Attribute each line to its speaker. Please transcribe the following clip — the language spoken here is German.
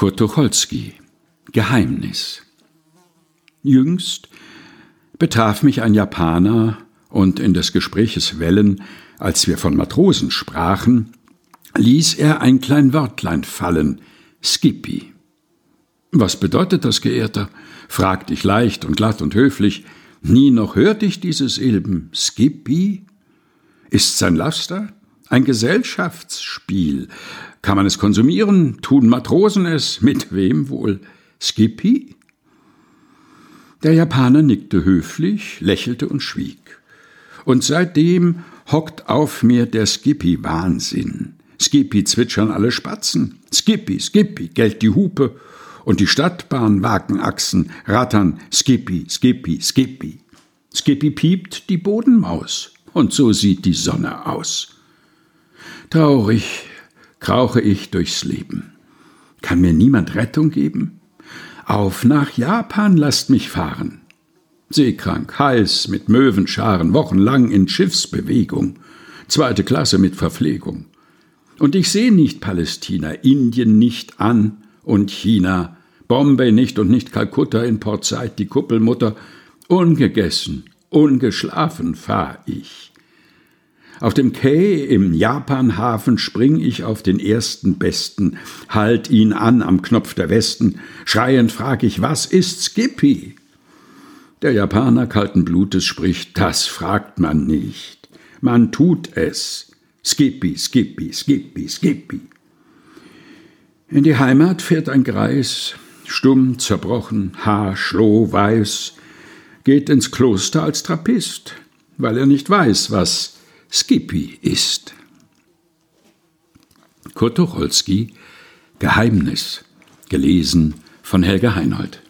Speaker 1: Kurt Tucholsky Geheimnis Jüngst betraf mich ein Japaner und in des Gespräches Wellen, als wir von Matrosen sprachen, ließ er ein klein Wörtlein fallen, Skippy. Was bedeutet das, Geehrter? fragte ich leicht und glatt und höflich. Nie noch hört ich dieses Silben Skippy? Ist's ein Laster? Ein Gesellschaftsspiel? Kann man es konsumieren? Tun Matrosen es? Mit wem wohl? Skippy? Der Japaner nickte höflich, lächelte und schwieg. Und seitdem hockt auf mir der Skippy-Wahnsinn. Skippy zwitschern alle Spatzen. Skippy, Skippy, gellt die Hupe. Und die Stadtbahnwagenachsen rattern Skippy, Skippy, Skippy. Skippy piept die Bodenmaus. Und so sieht die Sonne aus. Traurig krauche ich durchs Leben. Kann mir niemand Rettung geben? Auf nach Japan lasst mich fahren. Seekrank, heiß, mit Möwenscharen, wochenlang in Schiffsbewegung, zweite Klasse mit Verpflegung. Und ich seh nicht Palästina, Indien nicht an und China, Bombay nicht und nicht Kalkutta in Port Said die Kuppelmutter, ungegessen, ungeschlafen fahr ich. Auf dem Quai im Japanhafen spring ich auf den ersten Besten, halt ihn an am Knopf der Westen, schreiend frag ich, was ist Skippy? Der Japaner kalten Blutes spricht, das fragt man nicht, man tut es. Skippy, Skippy, Skippy, Skippy. In die Heimat fährt ein Greis, stumm, zerbrochen, Haar, Schloh, weiß, geht ins Kloster als Trappist, weil er nicht weiß, was Skippy ist. Kurt Tucholsky Geheimnis, gelesen von Helga Heinold.